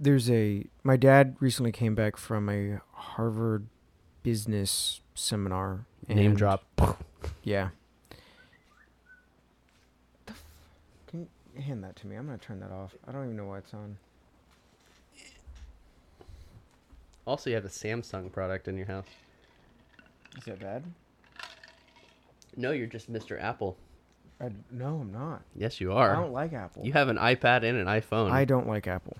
there's a my dad recently came back from a Harvard business seminar. Name drop. Yeah. The f- Can you hand that to me? I'm gonna turn that off. I don't even know why it's on. Also, you have a Samsung product in your house. Is that bad? No, you're just Mr. Apple. I, no, I'm not. Yes, you are. I don't like Apple. You have an iPad and an iPhone. I don't like Apple.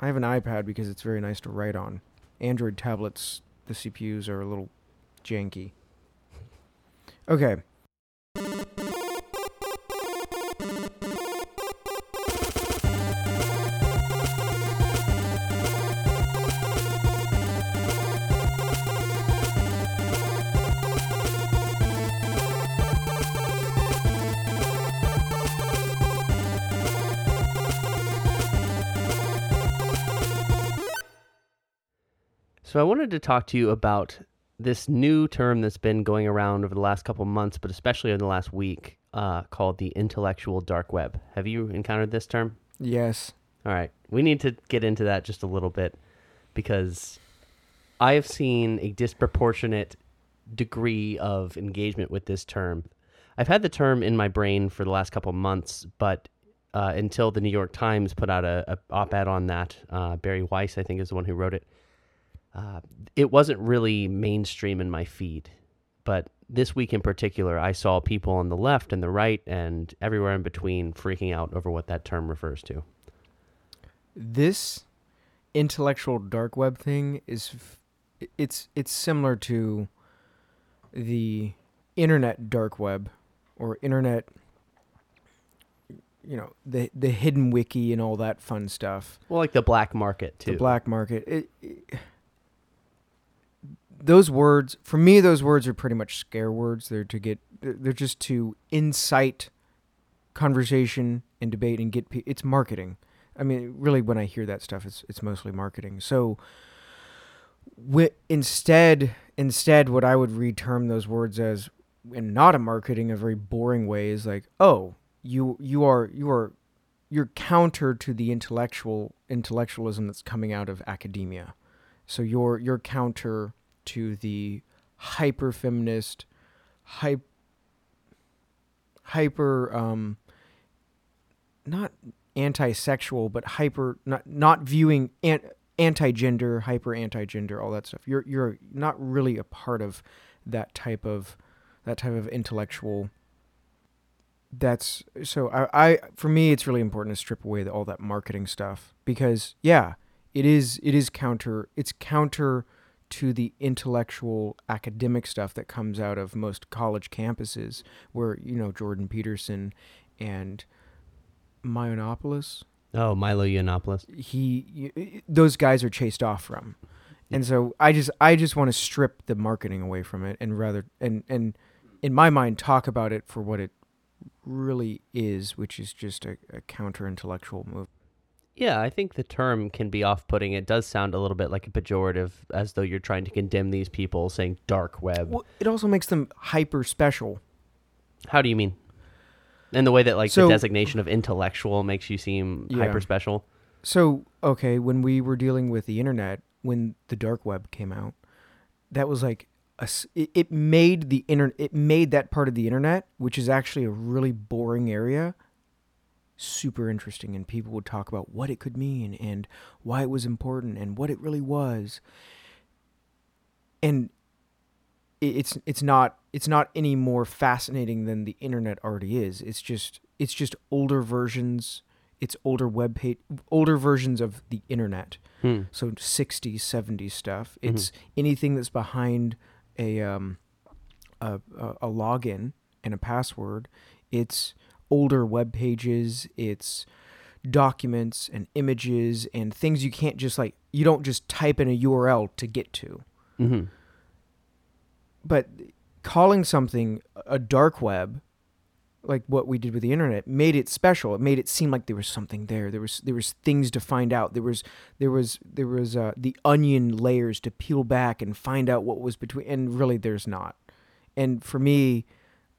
I have an iPad because it's very nice to write on. Android tablets, the CPUs are a little janky. Okay. So I wanted to talk to you about this new term that's been going around over the last couple months, but especially in the last week, uh, called the intellectual dark web. Have you encountered this term? Yes. All right, we need to get into that just a little bit because I have seen a disproportionate degree of engagement with this term. I've had the term in my brain for the last couple months, but uh, until the New York Times put out a, a op-ed on that, uh, Bari Weiss, I think, is the one who wrote it. Uh, it wasn't really mainstream in my feed, but this week in particular, I saw people on the left and the right and everywhere in between freaking out over what that term refers to. This intellectual dark web thing is f- it's it's similar to the internet dark web or internet you know the the hidden wiki and all that fun stuff Well, like the black market too. the black market it, it- those words for me those words are pretty much scare words. They're to get they're just to incite conversation and debate and get it's marketing. I mean really when i hear that stuff it's it's mostly marketing. So instead instead what i would reterm those words as and not a marketing a very boring way is like oh you you are you are you're counter to the intellectual intellectualism that's coming out of academia. So you're you're counter to the hyper feminist, hype, hyper um, not anti-sexual, but hyper not not viewing an, anti-gender, hyper anti-gender, all that stuff. You're you're not really a part of that type of that type of intellectual that's so I, I for me it's really important to strip away the, all that marketing stuff because yeah it is it is counter it's counter to the intellectual academic stuff that comes out of most college campuses where you know Jordan Peterson and Myonopoulos oh, Milo Yiannopoulos. he those guys are chased off from. And so i just i just want to strip the marketing away from it and rather and and in my mind talk about it for what it really is which is just a, a counter intellectual move Yeah, I think the term can be off-putting. It does sound a little bit like a pejorative, as though you're trying to condemn these people, saying dark web. well, it also makes them hyper special How do you mean? In the way that like So- the designation of intellectual makes you seem Yeah. hyper special. so okay when we were dealing with the internet when the dark web came out that was like a it made the internet it made that part of the internet which is actually a really boring area super interesting and people would talk about what it could mean and why it was important and what it really was. And it's it's not it's not any more fascinating than the internet already is. It's just it's just older versions it's older web page older versions of the internet. Hmm. so 60s 70s stuff. It's anything that's behind a um a, a login and a password it's older web pages. It's documents and images and things you can't just like you don't just type in a url to get to. Hmm but calling something a dark web like what we did with the internet made it special. It made it seem like there was something there. There was there was things to find out. There was there was there was uh, the onion layers to peel back and find out what was between and really there's not. And for me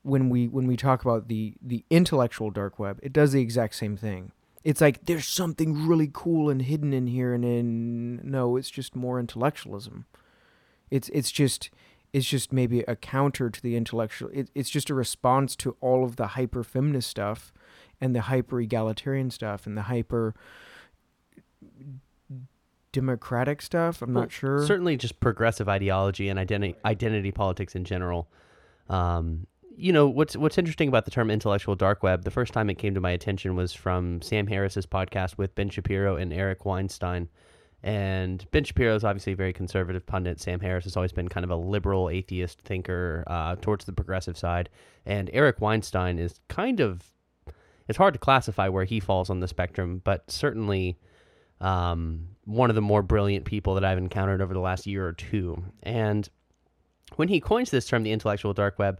when we when we talk about the the intellectual dark web it does the exact same thing It's like there's something really cool and hidden in here, and then no, it's just more intellectualism. It's it's just it's just maybe a counter to the intellectual. It, it's just a response to all of the hyper feminist stuff, and the hyper egalitarian stuff, and the hyper democratic stuff. I'm Well, not sure. Certainly, just progressive ideology and identity identity politics in general. Um, you know what's what's interesting about the term intellectual dark web. The first time it came to my attention was from Sam Harris's podcast with Ben Shapiro and Eric Weinstein. And Ben Shapiro is obviously a very conservative pundit. Sam Harris has always been kind of a liberal atheist thinker uh, towards the progressive side. And Eric Weinstein is kind of it's hard to classify where he falls on the spectrum, but certainly um, one of the more brilliant people that I've encountered over the last year or two. And when he coins this term, the intellectual dark web,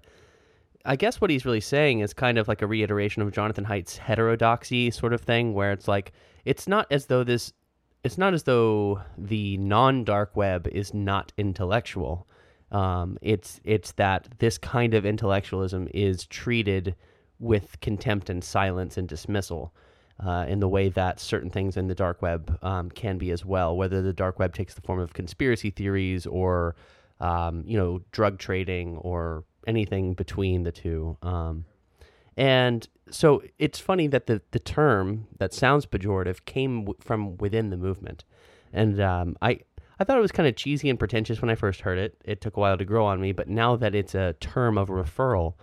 I guess what he's really saying is kind of like a reiteration of Jonathan Haidt's heterodoxy sort of thing, where it's like it's not as though this, it's not as though the non-dark web is not intellectual. Um, it's it's that this kind of intellectualism is treated with contempt and silence and dismissal uh, in the way that certain things in the dark web um, can be as well. Whether the dark web takes the form of conspiracy theories or um, you know drug trading or anything between the two. Um, and so it's funny that the the term that sounds pejorative came w- from within the movement, and um, I. I thought it was kind of cheesy and pretentious when I first heard it. It took a while to grow on me, but now that it's a term of referral,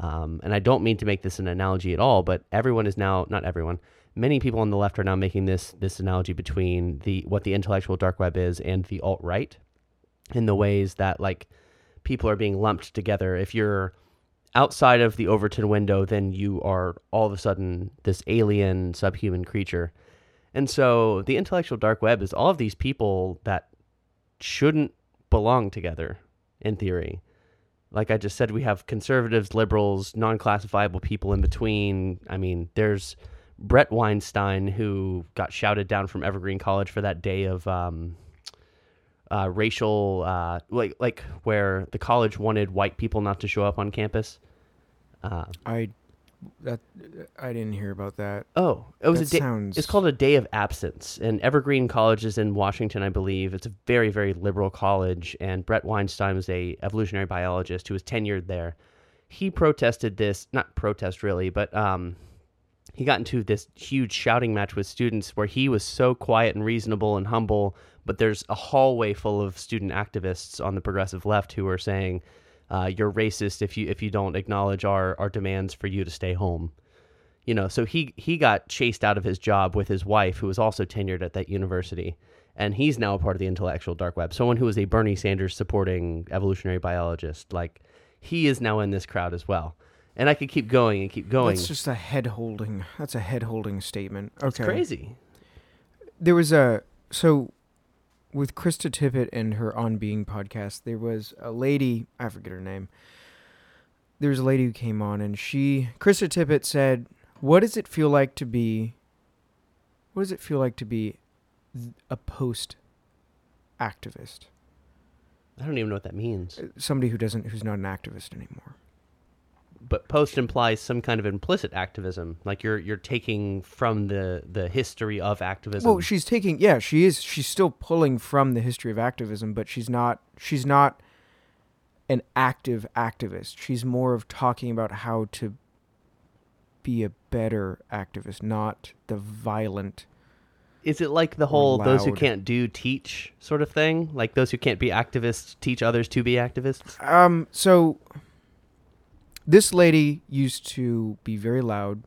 um, and I don't mean to make this an analogy at all, but everyone is now not everyone. Many people on the left are now making this this analogy between the what the intellectual dark web is and the alt right, in the ways that like people are being lumped together. If you're outside of the Overton window, then you are all of a sudden this alien subhuman creature. And so the intellectual dark web is all of these people that shouldn't belong together in theory like I just said, we have conservatives, liberals, non classifiable people in between. I mean, there's Bret Weinstein, who got shouted down from Evergreen College for that day of um, uh, racial, uh, like, like where the college wanted white people not to show up on campus. Uh, I that I didn't hear about that. oh, it was that a day. sounds. It's called a day of absence, and Evergreen College is in Washington, I believe. It's a very, very liberal college, and Bret Weinstein was a evolutionary biologist who was tenured there. He protested this, not protest really, but um, he got into this huge shouting match with students where he was so quiet and reasonable and humble, but there's a hallway full of student activists on the progressive left who are saying, uh, "You're racist if you if you don't acknowledge our our demands for you to stay home." you know so he he got chased out of his job with his wife who was also tenured at that university and he's now a part of the intellectual dark web someone who was a bernie sanders supporting evolutionary biologist like he is now in this crowd as well and i could keep going and keep going That's just a head holding. That's a head holding statement. Okay. it's crazy There was a so with Krista Tippett and her On Being podcast. There was a lady. I forget her name. There was a lady who came on, and she Krista Tippett said, "What does it feel like to be? What does it feel like to be a post activist? i don't even know what that means Uh, Somebody who doesn't, who's not an activist anymore." But post implies some kind of implicit activism like you're you're taking from the the history of activism Well, she's taking yeah, she is she's still pulling from the history of activism, but she's not she's not an active activist. She's more of talking about how to be a better activist, not the violent. Is it like the whole those who can't do teach sort of thing? Like those who can't be activists teach others to be activists? Um so this lady used to be very loud.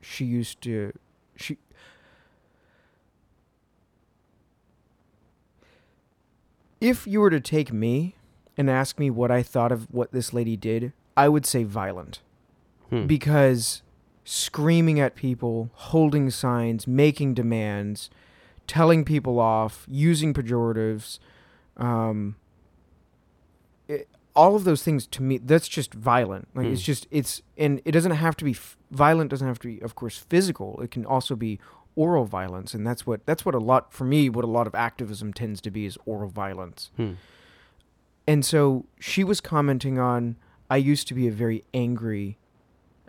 She used to she If you were to take me and ask me what I thought of what this lady did, I would say violent. Hmm. Because screaming at people, holding signs, making demands, telling people off, using pejoratives, um, all of those things to me, that's just violent. Like it's Hmm. just it's and it doesn't have to be f- violent. Doesn't have to be, of course, physical. It can also be oral violence, and that's what that's what a lot for me. What a lot of activism tends to be is oral violence. Hmm. And so she was commenting on, I used to be a very angry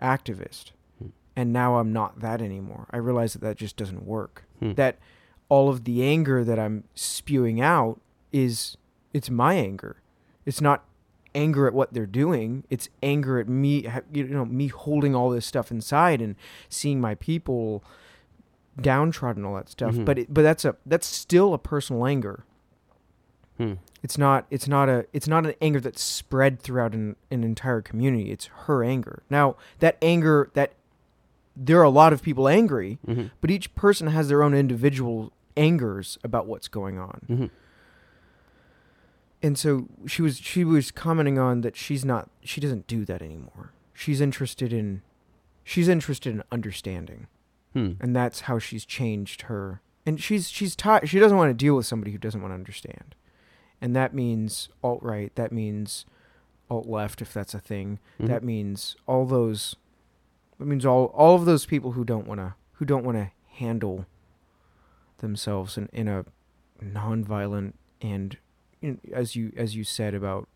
activist. Hmm. and now I'm not that anymore. I realize that that just doesn't work. Hmm. That all of the anger that I'm spewing out is it's my anger. It's not anger at what they're doing. It's anger at me, you know, me holding all this stuff inside and seeing my people downtrodden, all that stuff. Mhm. But it, but that's a that's still a personal anger. Hmm. It's not it's not a it's not an anger that's spread throughout an, an entire community. It's her anger. Now that anger that there are a lot of people angry, Mhm. but each person has their own individual angers about what's going on. Mhm. And so she was she was commenting on that she's not she doesn't do that anymore. She's interested in she's interested in understanding. Hmm. And that's how she's changed her. And she's she's taught she doesn't want to deal with somebody who doesn't want to understand. And that means alt right, that means alt left if that's a thing. Mhm. That means all those that means all all of those people who don't want to who don't want to handle themselves in, in a nonviolent and you know, as you as you said about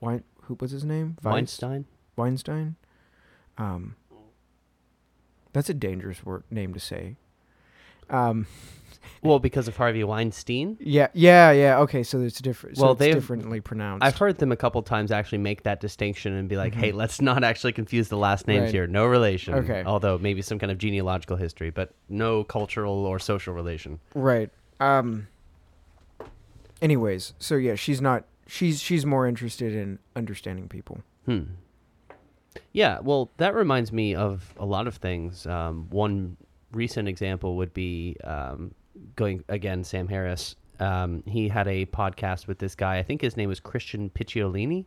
Wein, who was his name Weiss- Weinstein. Weinstein um that's a dangerous word name to say um Well, because of Harvey Weinstein. yeah yeah yeah okay so it's different so Well, it's they've- differently pronounced I've heard them a couple times actually make that distinction and be like, Mhm. "Hey, let's not actually confuse the last names Right. here. No relation. Okay. Although maybe some kind of genealogical history, but no cultural or social relation." Right. Um anyways, so yeah, she's not she's she's more interested in understanding people. Hmm. Yeah, well, that reminds me of a lot of things. Um, one recent example would be um, going again, Sam Harris. Um, he had a podcast with this guy. I think his name was Christian Picciolini.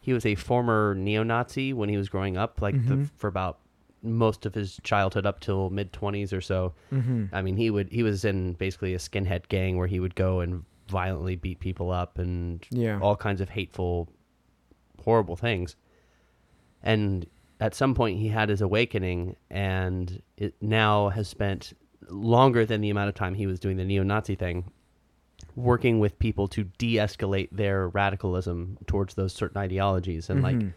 He was a former neo-Nazi when he was growing up, like the, Mhm. for about most of his childhood up till mid twenties or so. Mm-hmm. I mean, he would he was in basically a skinhead gang where he would go and violently beat people up and Yeah. all kinds of hateful, horrible things. And at some point, he had his awakening, and it now has spent longer than the amount of time he was doing the neo-Nazi thing, working with people to de-escalate their radicalism towards those certain ideologies, and like Mhm.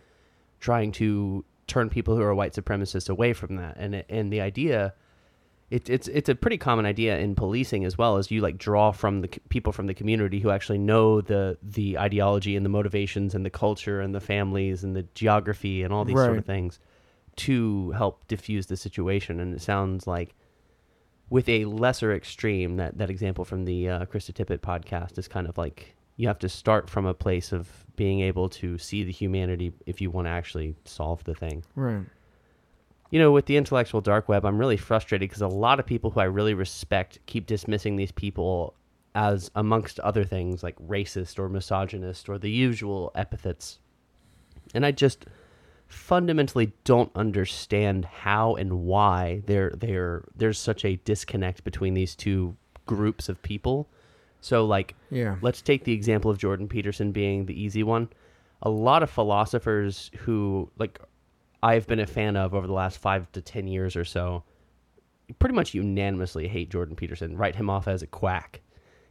trying to turn people who are white supremacists away from that. And and the idea, it, it's it's a pretty common idea in policing as well as you like draw from the c- people from the community who actually know the the ideology and the motivations and the culture and the families and the geography and all these sort of things to help diffuse the situation. And it sounds like with a lesser extreme, that, that example from the uh, Krista Tippett podcast is kind of like you have to start from a place of being able to see the humanity if you want to actually solve the thing. Right. You know, with the intellectual dark web, I'm really frustrated because a lot of people who I really respect keep dismissing these people as, amongst other things, like racist or misogynist or the usual epithets. And I just fundamentally don't understand how and why there there there's such a disconnect between these two groups of people. So like Yeah. let's take the example of Jordan Peterson being the easy one. A lot of philosophers who like I've been a fan of over the last 5 to 10 years or so pretty much unanimously hate Jordan Peterson, write him off as a quack.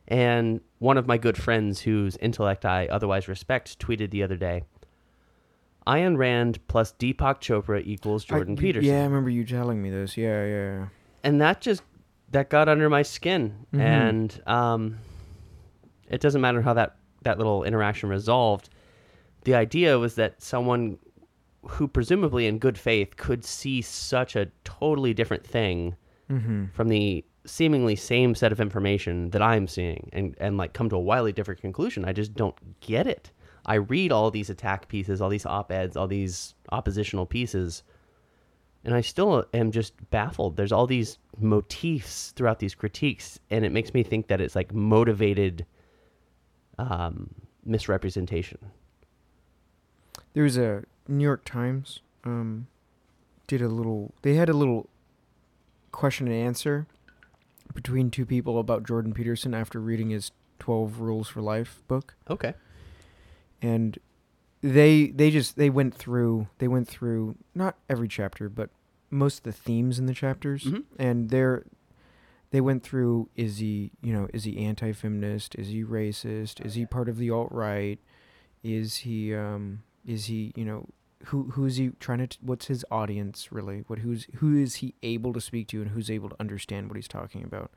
And one of my good friends whose intellect I otherwise respect tweeted the other day, Ayn Rand plus Deepak Chopra equals Jordan y- Peterson Yeah, I remember you telling me this. Yeah, yeah. and that just that got under my skin Mhm. and um it doesn't matter how that that little interaction resolved the idea was that someone who presumably in good faith could see such a totally different thing Mm-hmm. from the seemingly same set of information that I'm seeing and, and like come to a wildly different conclusion. I just don't get it. I read all these attack pieces, all these op eds, all these oppositional pieces, and I still am just baffled. There's all these motifs throughout these critiques, and it makes me think that it's like motivated um, misrepresentation. There was a New York Times um did a little they had a little question and answer between two people about Jordan Peterson after reading his 12 Rules for Life book. Okay. and they they just they went through they went through not every chapter but most of the themes in the chapters Mhm. and they're they went through is he you know is he anti-feminist is he racist is he part of the alt-right is he um is he you know who who is he trying to what's his audience really? What who's who is he able to speak to and who's able to understand what he's talking about?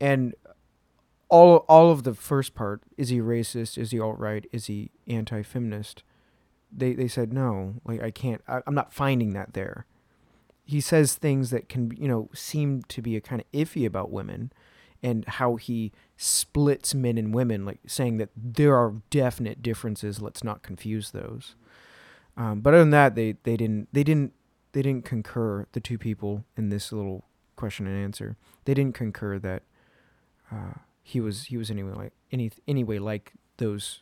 And all all of the first part is he racist? Is he alt right is he anti-feminist? They they said no. Like i can't I, i'm not finding that there. He says things that can you know seem to be a kind of iffy about women and how he splits men and women like saying that there are definite differences let's not confuse those um, but other than that they they didn't they didn't they didn't concur the two people in this little question and answer they didn't concur that uh, he was he was anyway like any anyway like those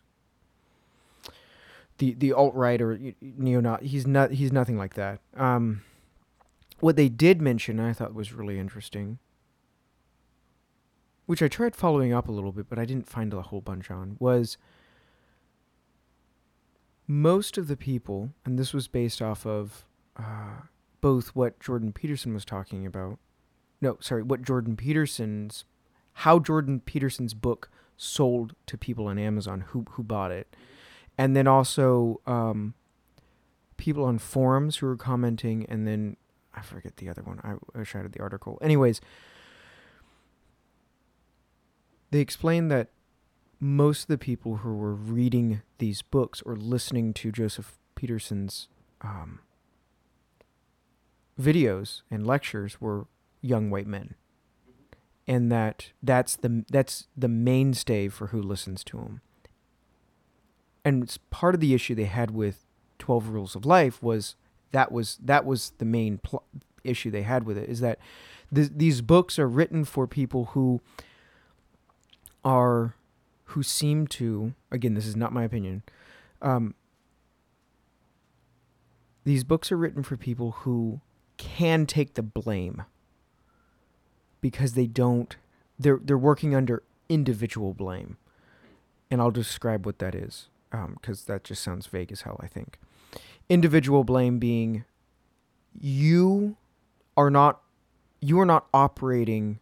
the the alt right or neo not he's not he's nothing like that. Um, what they did mention I thought was really interesting, which I tried following up a little bit, but I didn't find a whole bunch on was most of the people, and this was based off of uh, both what Jordan Peterson was talking about. No, sorry, what Jordan Peterson's how Jordan Peterson's book sold to people on Amazon who who bought it, and then also um, people on forums who were commenting, and then I forget the other one. I wish I the article. Anyways, they explained that most of the people who were reading these books or listening to Joseph Peterson's um, videos and lectures were young white men and that that's the that's the mainstay for who listens to him. And it's part of the issue they had with 12 rules of life was that was that was the main pl- issue they had with it is that th- these books are written for people who are who seem to again this is not my opinion um, these books are written for people who can take the blame because they don't they're they're working under individual blame. And i'll describe what that is because um, that just sounds vague as hell i think. Individual blame being you are not you are not operating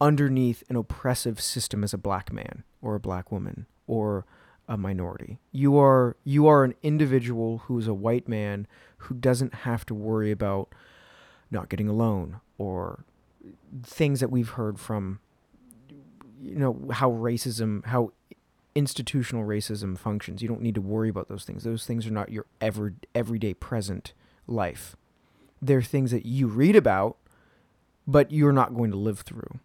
underneath an oppressive system as a black man or a black woman or a minority. You are you are an individual who's a white man who doesn't have to worry about not getting a loan or things that we've heard from you know how racism how institutional racism functions. You don't need to worry about those things. Those things are not your ever everyday present life. They're things that you read about but you're not going to live through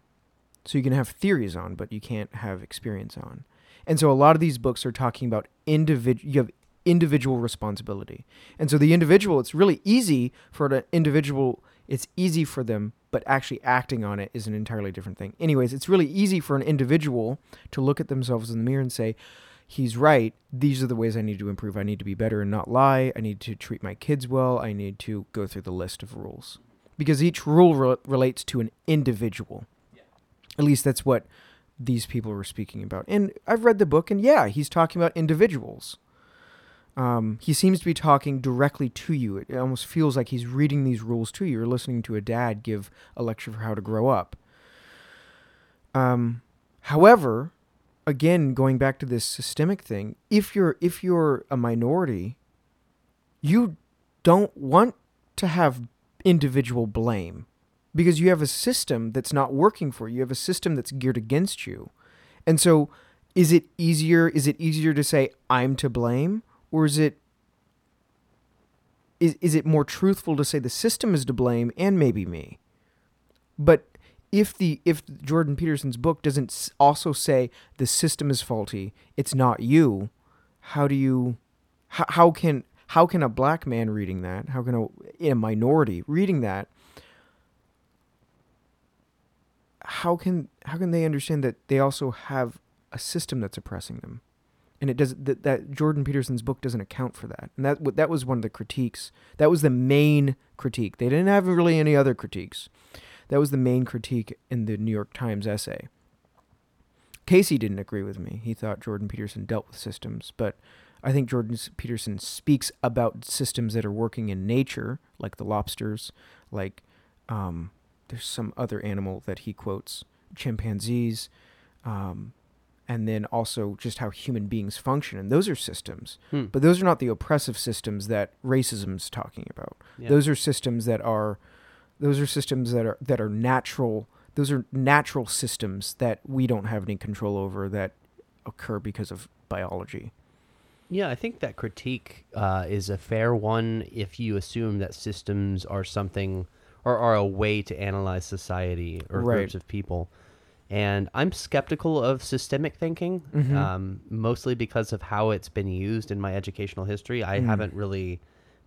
so you can have theories on but you can't have experience on and so a lot of these books are talking about individual you have individual responsibility and so the individual it's really easy for an individual it's easy for them but actually acting on it is an entirely different thing. Anyways, it's really easy for an individual to look at themselves in the mirror and say, he's right. These are the ways I need to improve. I need to be better and not lie. I need to treat my kids well. I need to go through the list of rules. Because each rule re- relates to an individual. At least that's what these people were speaking about. And I've read the book, and yeah, he's talking about individuals. Um, he seems to be talking directly to you. It almost feels like he's reading these rules to you. You're listening to a dad give a lecture for how to grow up. Um, however, again, going back to this systemic thing, if you're if you're a minority, you don't want to have individual blame because you have a system that's not working for you. You have a system that's geared against you. And so is it easier is it easier to say I'm to blame or is it is is it more truthful to say the system is to blame and maybe me? But if the if Jordan Peterson's book doesn't also say the system is faulty, it's not you, how do you how, how can how can a black man reading that, how can a, a minority reading that how can how can they understand that they also have a system that's oppressing them? and it does that, that Jordan Peterson's book doesn't account for that. And that that was one of the critiques. That was the main critique. They didn't have really any other critiques. That was the main critique in the New York Times essay. Casey didn't agree with me. He thought Jordan Peterson dealt with systems, but I think Jordan Peterson speaks about systems that are working in nature, like the lobsters, like um, there's some other animal that he quotes, chimpanzees, um, and then also just how human beings function, and those are systems. Hmm. But those are not the oppressive systems that racism's talking about. Yeah. Those are systems that are, those are systems that are that are natural. Those are natural systems that we don't have any control over that occur because of biology. Yeah, I think that critique uh, is a fair one if you assume that systems are something or are a way to analyze society or Right. groups of people. And I'm skeptical of systemic thinking, Mhm. um, mostly because of how it's been used in my educational history. I Mm. haven't really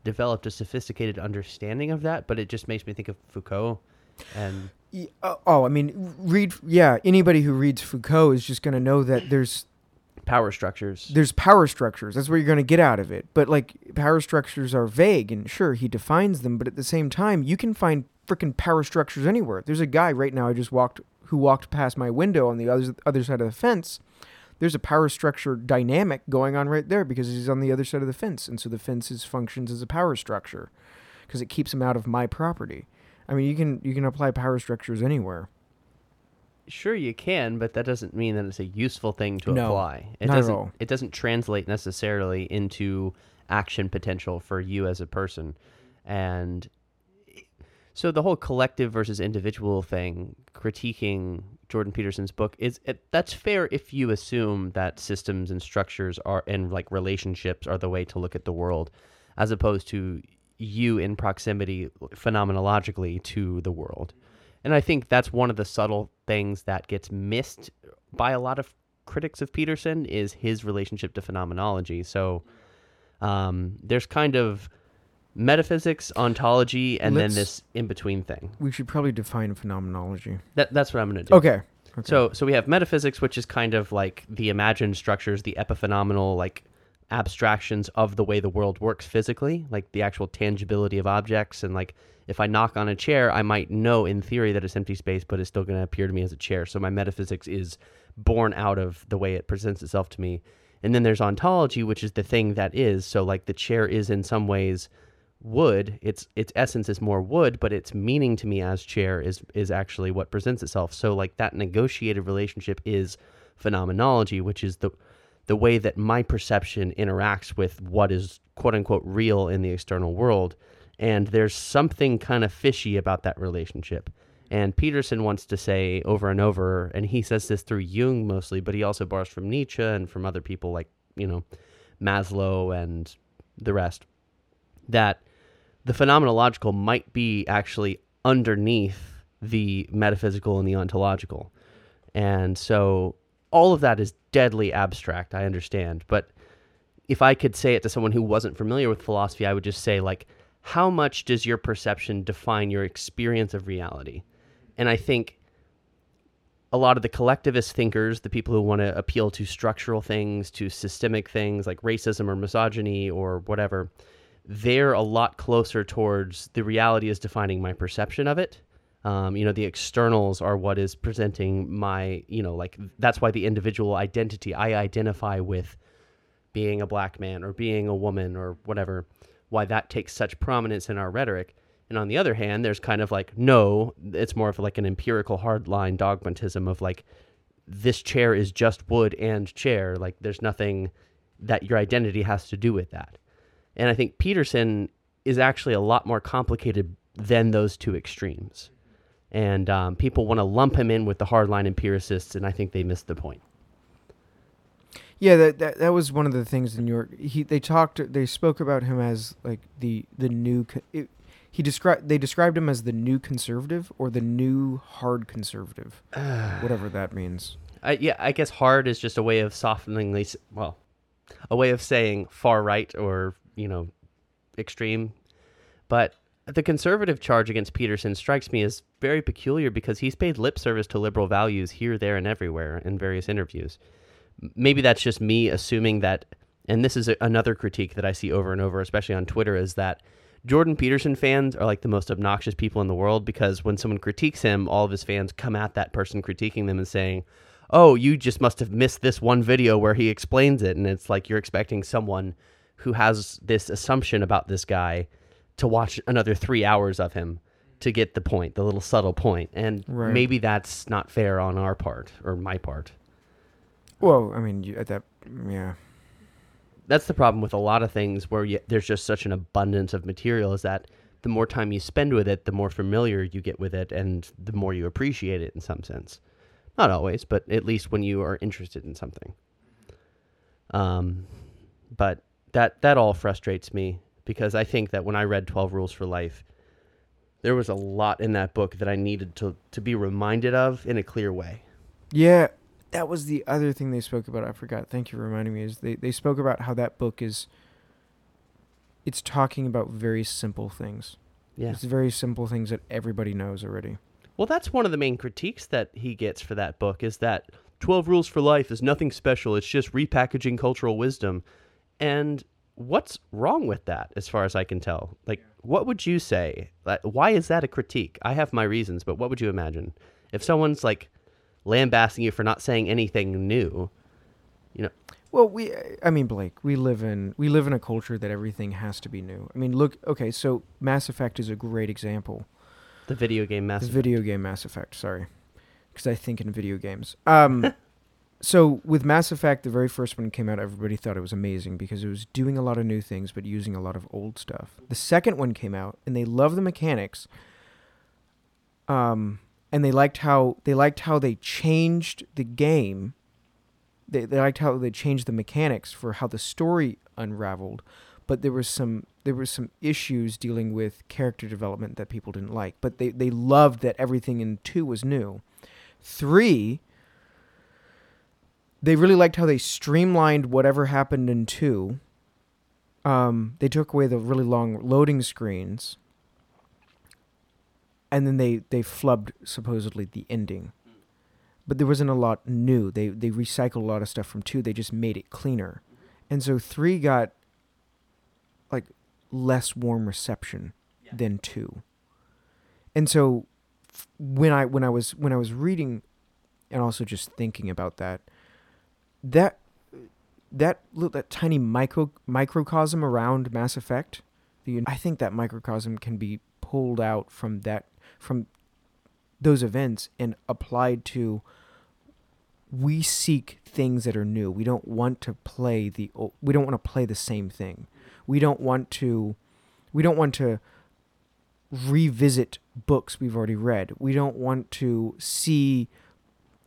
developed a sophisticated understanding of that, but it just makes me think of Foucault. And uh, Oh, I mean, read. Yeah, anybody who reads Foucault is just going to know that there's power structures. there's power structures. That's what you're going to get out of it. But like power structures are vague, and sure he defines them, but at the same time, you can find freaking power structures anywhere. There's a guy right now I just walked who walked past my window on the other other side of the fence. There's a power structure dynamic going on right there because he's on the other side of the fence, and so the fence is, functions as a power structure because it keeps him out of my property. I mean, you can you can apply power structures anywhere. Sure, you can, but that doesn't mean that it's a useful thing to No, apply. It not doesn't. all. It doesn't translate necessarily into action potential for you as a person, and so the whole collective versus individual thing, critiquing Jordan Peterson's book is it, that's fair if you assume that systems and structures are and like relationships are the way to look at the world, as opposed to you in proximity phenomenologically to the world. And I think that's one of the subtle things that gets missed by a lot of critics of Peterson is his relationship to phenomenology. So um, there's kind of metaphysics, ontology, and Let's- then this in between thing. We should probably define phenomenology. That, that's what I'm going to do. Okay. okay. So so we have metaphysics, which is kind of like the imagined structures, the epiphenomenal like abstractions of the way the world works physically, like the actual tangibility of objects and like if I knock on a chair, I might know in theory that it's empty space, but it's still going to appear to me as a chair. So my metaphysics is born out of the way it presents itself to me. And then there's ontology, which is the thing that is. So like the chair is in some ways wood its its essence is more wood but its meaning to me as chair is is actually what presents itself so like that negotiated relationship is phenomenology which is the the way that my perception interacts with what is quote unquote real in the external world and there's something kind of fishy about that relationship and peterson wants to say over and over and he says this through jung mostly but he also borrows from nietzsche and from other people like you know maslow and the rest that the phenomenological might be actually underneath the metaphysical and the ontological. And so all of that is deadly abstract, I understand. But if I could say it to someone who wasn't familiar with philosophy, I would just say, like, how much does your perception define your experience of reality? And I think a lot of the collectivist thinkers, the people who want to appeal to structural things, to systemic things like racism or misogyny or whatever, they're a lot closer towards the reality is defining my perception of it. Um, you know, the externals are what is presenting my, you know, like that's why the individual identity I identify with being a black man or being a woman or whatever, why that takes such prominence in our rhetoric. And on the other hand, there's kind of like, no, it's more of like an empirical hardline dogmatism of like, this chair is just wood and chair. Like, there's nothing that your identity has to do with that. And I think Peterson is actually a lot more complicated than those two extremes. And um, people want to lump him in with the hardline empiricists, and I think they missed the point. Yeah, that, that that was one of the things in your he they talked they spoke about him as like the the new it, he described they described him as the new conservative or the new hard conservative, whatever that means. I, yeah, I guess hard is just a way of softeningly, well, a way of saying far right or you know, extreme. But the conservative charge against Peterson strikes me as very peculiar because he's paid lip service to liberal values here, there, and everywhere in various interviews. Maybe that's just me assuming that, and this is a, another critique that I see over and over, especially on Twitter, is that Jordan Peterson fans are like the most obnoxious people in the world because when someone critiques him, all of his fans come at that person critiquing them and saying, "Oh, you just must have missed this one video where he explains it." And it's like you're expecting someone who has this assumption about this guy to watch another 3 hours of him to get the point, the little subtle point. And Right. maybe that's not fair on our part or my part. Well, I mean, you, at that, yeah, That's the problem with a lot of things where you, there's just such an abundance of material is that the more time you spend with it, the more familiar you get with it, and the more you appreciate it in some sense. Not always, but at least when you are interested in something. Um, but that that all frustrates me because I think that when I read Twelve Rules for Life, there was a lot in that book that I needed to to be reminded of in a clear way. yeah. That was the other thing they spoke about. I forgot. Thank you for reminding me. Is they they spoke about how that book is. It's talking about very simple things. Yeah. It's very simple things that everybody knows already. Well, that's one of the main critiques that he gets for that book is that 12 Rules for Life is nothing special. It's just repackaging cultural wisdom. And what's wrong with that, as far as I can tell? Like, what would you say? Why is that a critique? I have my reasons, but what would you imagine? If someone's like lambasting you for not saying anything new, you know, Well, we I mean Blake, we live in we live in a culture that everything has to be new. I mean, look, okay, so Mass Effect is a great example. the video game Mass The Effect. video game Mass Effect, sorry. Cuz I think in video games. Um so with Mass Effect, the very first one came out, everybody thought it was amazing because it was doing a lot of new things but using a lot of old stuff. The second one came out and they loved the mechanics. Um and they liked how they liked how they changed the game they, they liked how they changed the mechanics for how the story unraveled but there was some there was some issues dealing with character development that people didn't like but they, they loved that everything in two was new three they really liked how they streamlined whatever happened in two um, they took away the really long loading screens and then they they flubbed supposedly the ending but there wasn't a lot new. They they recycled a lot of stuff from two. They just made it cleaner, and so three got like less warm reception than two. And so f- when I when I was when I was reading, and also just thinking about that, that that that tiny micro microcosm around Mass Effect, the I think that microcosm can be pulled out from that from those events and applied to we seek things that are new. We don't want to play the we don't want to play the same thing. We don't want to we don't want to revisit books we've already read. We don't want to see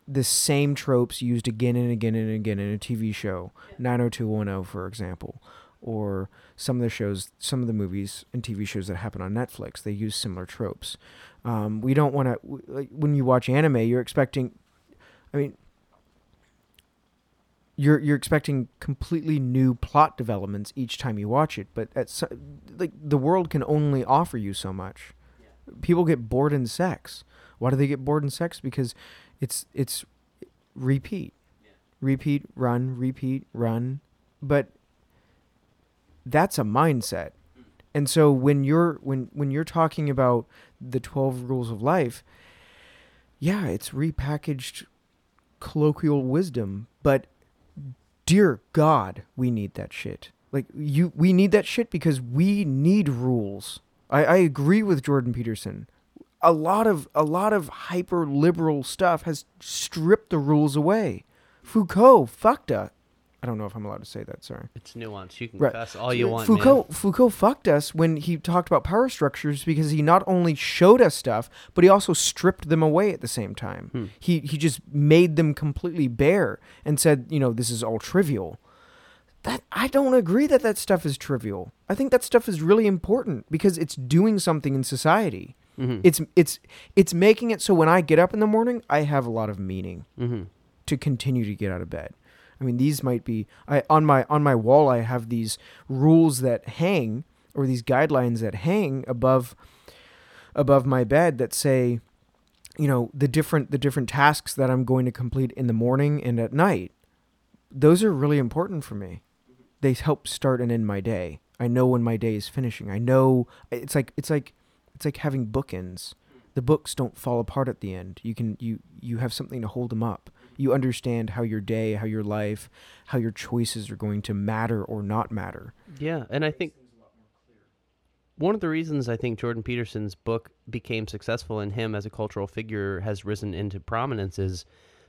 the same tropes used again and again and again in a TV show, 90210 for example, or some of the shows, some of the movies and TV shows that happen on Netflix, they use similar tropes. Um, we don't want to like when you watch anime, you're expecting I mean you're you're expecting completely new plot developments each time you watch it, but at so, like the world can only offer you so much. People get bored in sex. Why do they get bored in sex? Because it's it's repeat, repeat, run, repeat, run. But that's a mindset. Hmm. And so when you're when when you're talking about the 12 rules of life, yeah, it's repackaged colloquial wisdom, but dear god, we need that shit. Like you we need that shit because we need rules. I, I agree with Jordan Peterson. A lot of a lot of hyper liberal stuff has stripped the rules away. Foucault fucked us. I don't know if I'm allowed to say that, sorry. It's nuanced. You can Right. cuss all you want, Foucault man. Foucault fucked us when he talked about power structures because he not only showed us stuff, but he also stripped them away at the same time. Hmm. He he just made them completely bare and said, you know, this is all trivial. That I don't agree that that stuff is trivial. I think that stuff is really important because it's doing something in society. Mhm. It's it's it's making it so when I get up in the morning, I have a lot of meaning Mhm. to continue to get out of bed. I mean, these might be I on my on my wall. I have these rules that hang or these guidelines that hang above above my bed that say, you know, the different the different tasks that I'm going to complete in the morning and at night. Those are really important for me. They help start and end my day. I know when my day is finishing. I know it's like it's like it's like having bookends. The books don't fall apart at the end. You can you you have something to hold them up. You understand how your day, how your life, how your choices are going to matter or not matter. Yeah, and I think one of the reasons I think Jordan Peterson's book became successful and him as a cultural figure has risen into prominence is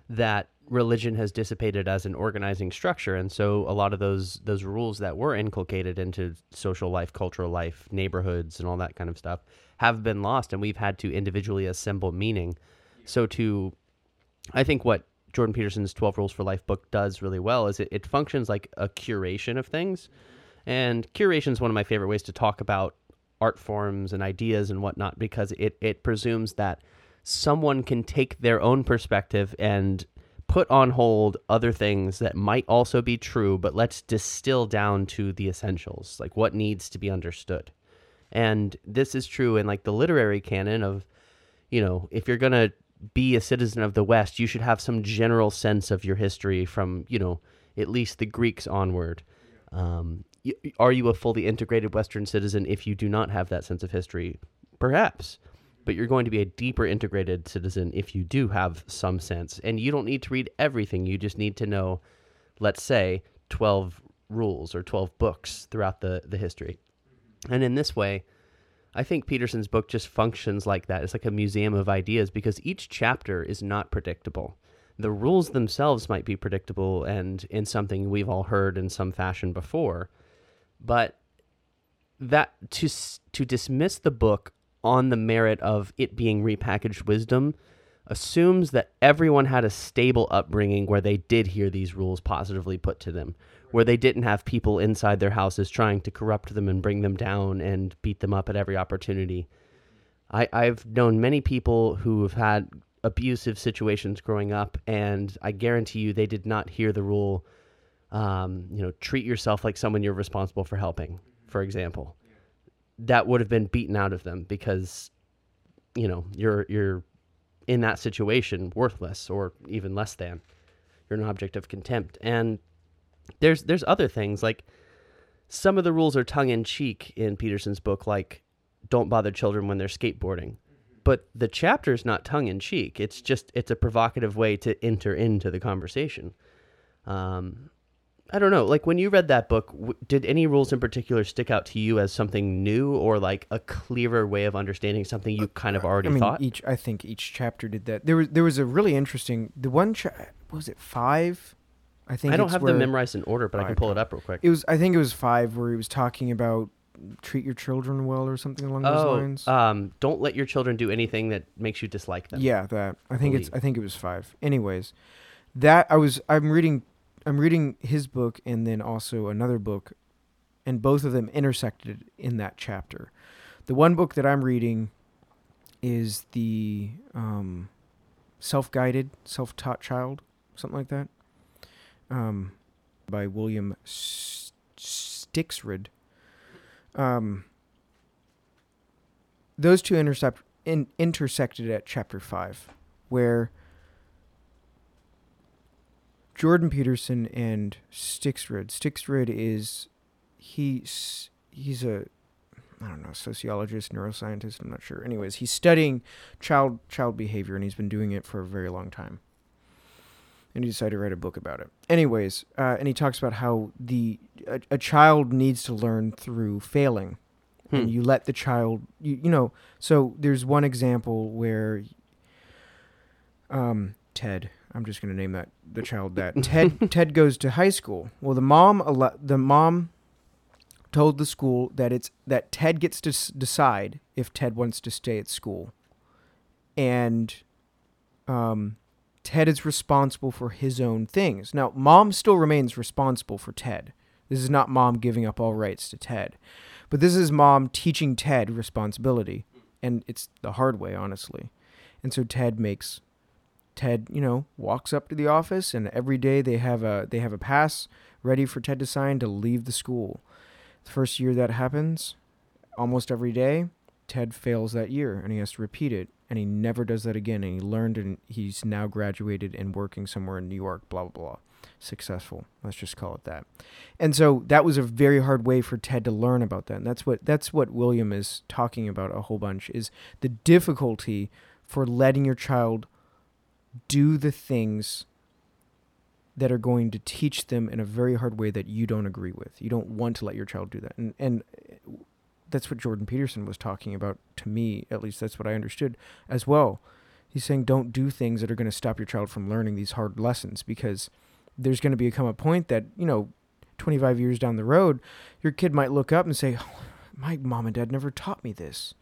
that religion has dissipated as an organizing structure. And so a lot of those those rules that were inculcated into social life cultural life neighborhoods and all that kind of stuff have been lost and we've had to individually assemble meaning. So to i think what jordan peterson's 12 rules for life book does really well is it, it functions like a curation of things. And curation is one of my favorite ways to talk about art forms and ideas and whatnot because it, it presumes that someone can take their own perspective and put on hold other things that might also be true, but let's distill down to the essentials, like what needs to be understood. And this is true in like the literary canon of, you know, if you're going to be a citizen of the West, you should have some general sense of your history from, you know, at least the Greeks onward. Um, are you a fully integrated Western citizen if you do not have that sense of history? Perhaps but you're going to be a deeper integrated citizen if you do have some sense. And you don't need to read everything. You just need to know, let's say, 12 rules or 12 books throughout the, the history. And in this way, I think Peterson's book just functions like that. It's like a museum of ideas because each chapter is not predictable. The rules themselves might be predictable and in something we've all heard in some fashion before, but that to to dismiss the book on the merit of it being repackaged wisdom assumes that everyone had a stable upbringing where they did hear these rules positively put to them, where they didn't have people inside their houses trying to corrupt them and bring them down and beat them up at every opportunity. I, I've known many people who have had abusive situations growing up, and I guarantee you they did not hear the rule, um, you know, treat yourself like someone you're responsible for helping, for example that would have been beaten out of them because you know you're you're in that situation worthless or even less than. You're an object of contempt. And there's there's other things like some of the rules are tongue in cheek in Peterson's book like don't bother children when they're skateboarding. But the chapter is not tongue in cheek it's just it's a provocative way to enter into the conversation. Um, I don't know. Like when you read that book, w- did any rules in particular stick out to you as something new or like a clearer way of understanding something you kind of already I mean, thought? each I think each chapter did that. There was there was a really interesting the one cha- was it five? I think I don't have them memorized in order, but I can pull it up real quick. It was I think it was five where he was talking about treat your children well or something along those Oh, lines. um, don't let your children do anything that makes you dislike them. Yeah, that. I think it's. I think it was five. Anyways, that I was. I'm reading. I'm reading his book and then also another book, and both of them intersected in that chapter. The one book that I'm reading is the um, self-guided, self-taught child, something like that, um, by William S- Stixrud. Um, those two intercept in, intersected at chapter five, where Jordan Peterson and Stixrud. Stixrud is he's he's a I don't know sociologist, neuroscientist. I'm not sure. Anyways, he's studying child child behavior, and he's been doing it for a very long time. And he decided to write a book about it. Anyways, uh, and he talks about how the a, a child needs to learn through failing and Hmm. you let the child you, you know so there's one example where um ted i'm just going to name that the child that. Ted ted goes to high school. Well the mom the mom told the school that it's that ted gets to s- decide if ted wants to stay at school. And um ted is responsible for his own things. Now mom still remains responsible for ted. This is not mom giving up all rights to ted. But this is mom teaching Ted responsibility. And it's the hard way, honestly. And so Ted makes Ted, you know, walks up to the office and every day they have a they have a pass ready for Ted to sign to leave the school. The first year that happens, almost every day, Ted fails that year and he has to repeat it and he never does that again and he learned and he's now graduated and working somewhere in New York, blah blah blah. Successful. Let's just call it that. And so that was a very hard way for Ted to learn about that. And that's what that's what William is talking about a whole bunch is the difficulty for letting your child do the things that are going to teach them in a very hard way that you don't agree with. You don't want to let your child do that. And and that's what Jordan Peterson was talking about to me, at least that's what I understood as well. He's saying don't do things that are going to stop your child from learning these hard lessons because there's going to become a point that, you know, 25 years down the road, your kid might look up and say, oh, "My mom and dad never taught me this."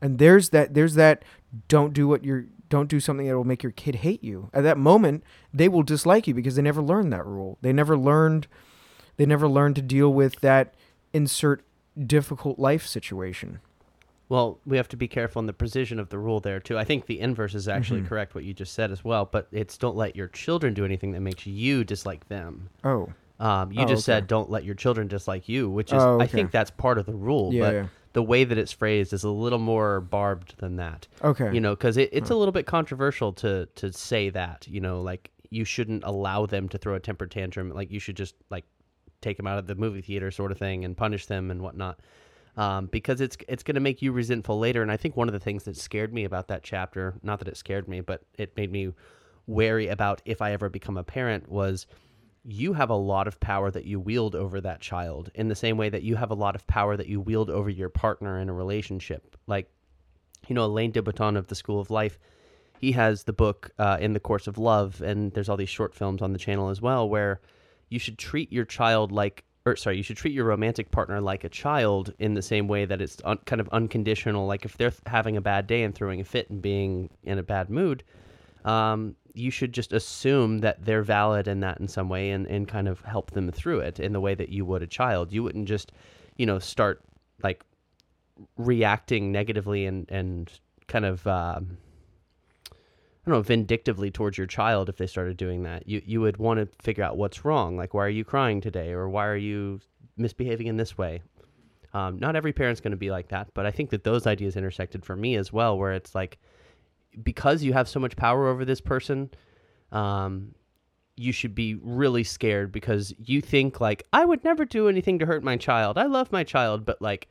And there's that there's that don't do what you're don't do something that will make your kid hate you. At that moment, they will dislike you because they never learned that rule. They never learned they never learned to deal with that insert difficult life situation. Well, we have to be careful in the precision of the rule there too. I think the inverse is actually Mhm. correct what you just said as well, but it's don't let your children do anything that makes you dislike them. Oh. Um, you Oh, just okay. said don't let your children dislike you, which is Oh, I think that's part of the rule, Yeah, but yeah. The way that it's phrased is a little more barbed than that. Okay. You know, because it, it's a little bit controversial to to say that. You know, like you shouldn't allow them to throw a temper tantrum. Like you should just like take them out of the movie theater, sort of thing, and punish them and whatnot. Um, because it's it's going to make you resentful later. And I think one of the things that scared me about that chapter, not that it scared me, but it made me wary about if I ever become a parent, was you have a lot of power that you wield over that child in the same way that you have a lot of power that you wield over your partner in a relationship. Like, you know, Alain de Botton of the School of Life, he has the book uh, In the Course of Love, and there's all these short films on the channel as well where you should treat your child like, or sorry, you should treat your romantic partner like a child in the same way that it's un- kind of unconditional. Like if they're th- having a bad day and throwing a fit and being in a bad mood, um, you should just assume that they're valid in that in some way and, and kind of help them through it in the way that you would a child. You wouldn't just, you know, start like reacting negatively and, and kind of, um, I don't know, vindictively towards your child if they started doing that. You, you would want to figure out what's wrong. Like, why are you crying today? Or why are you misbehaving in this way? Um, not every parent's going to be like that, but I think that those ideas intersected for me as well, where it's like, because you have so much power over this person, um, you should be really scared because you think like I would never do anything to hurt my child. I love my child, but like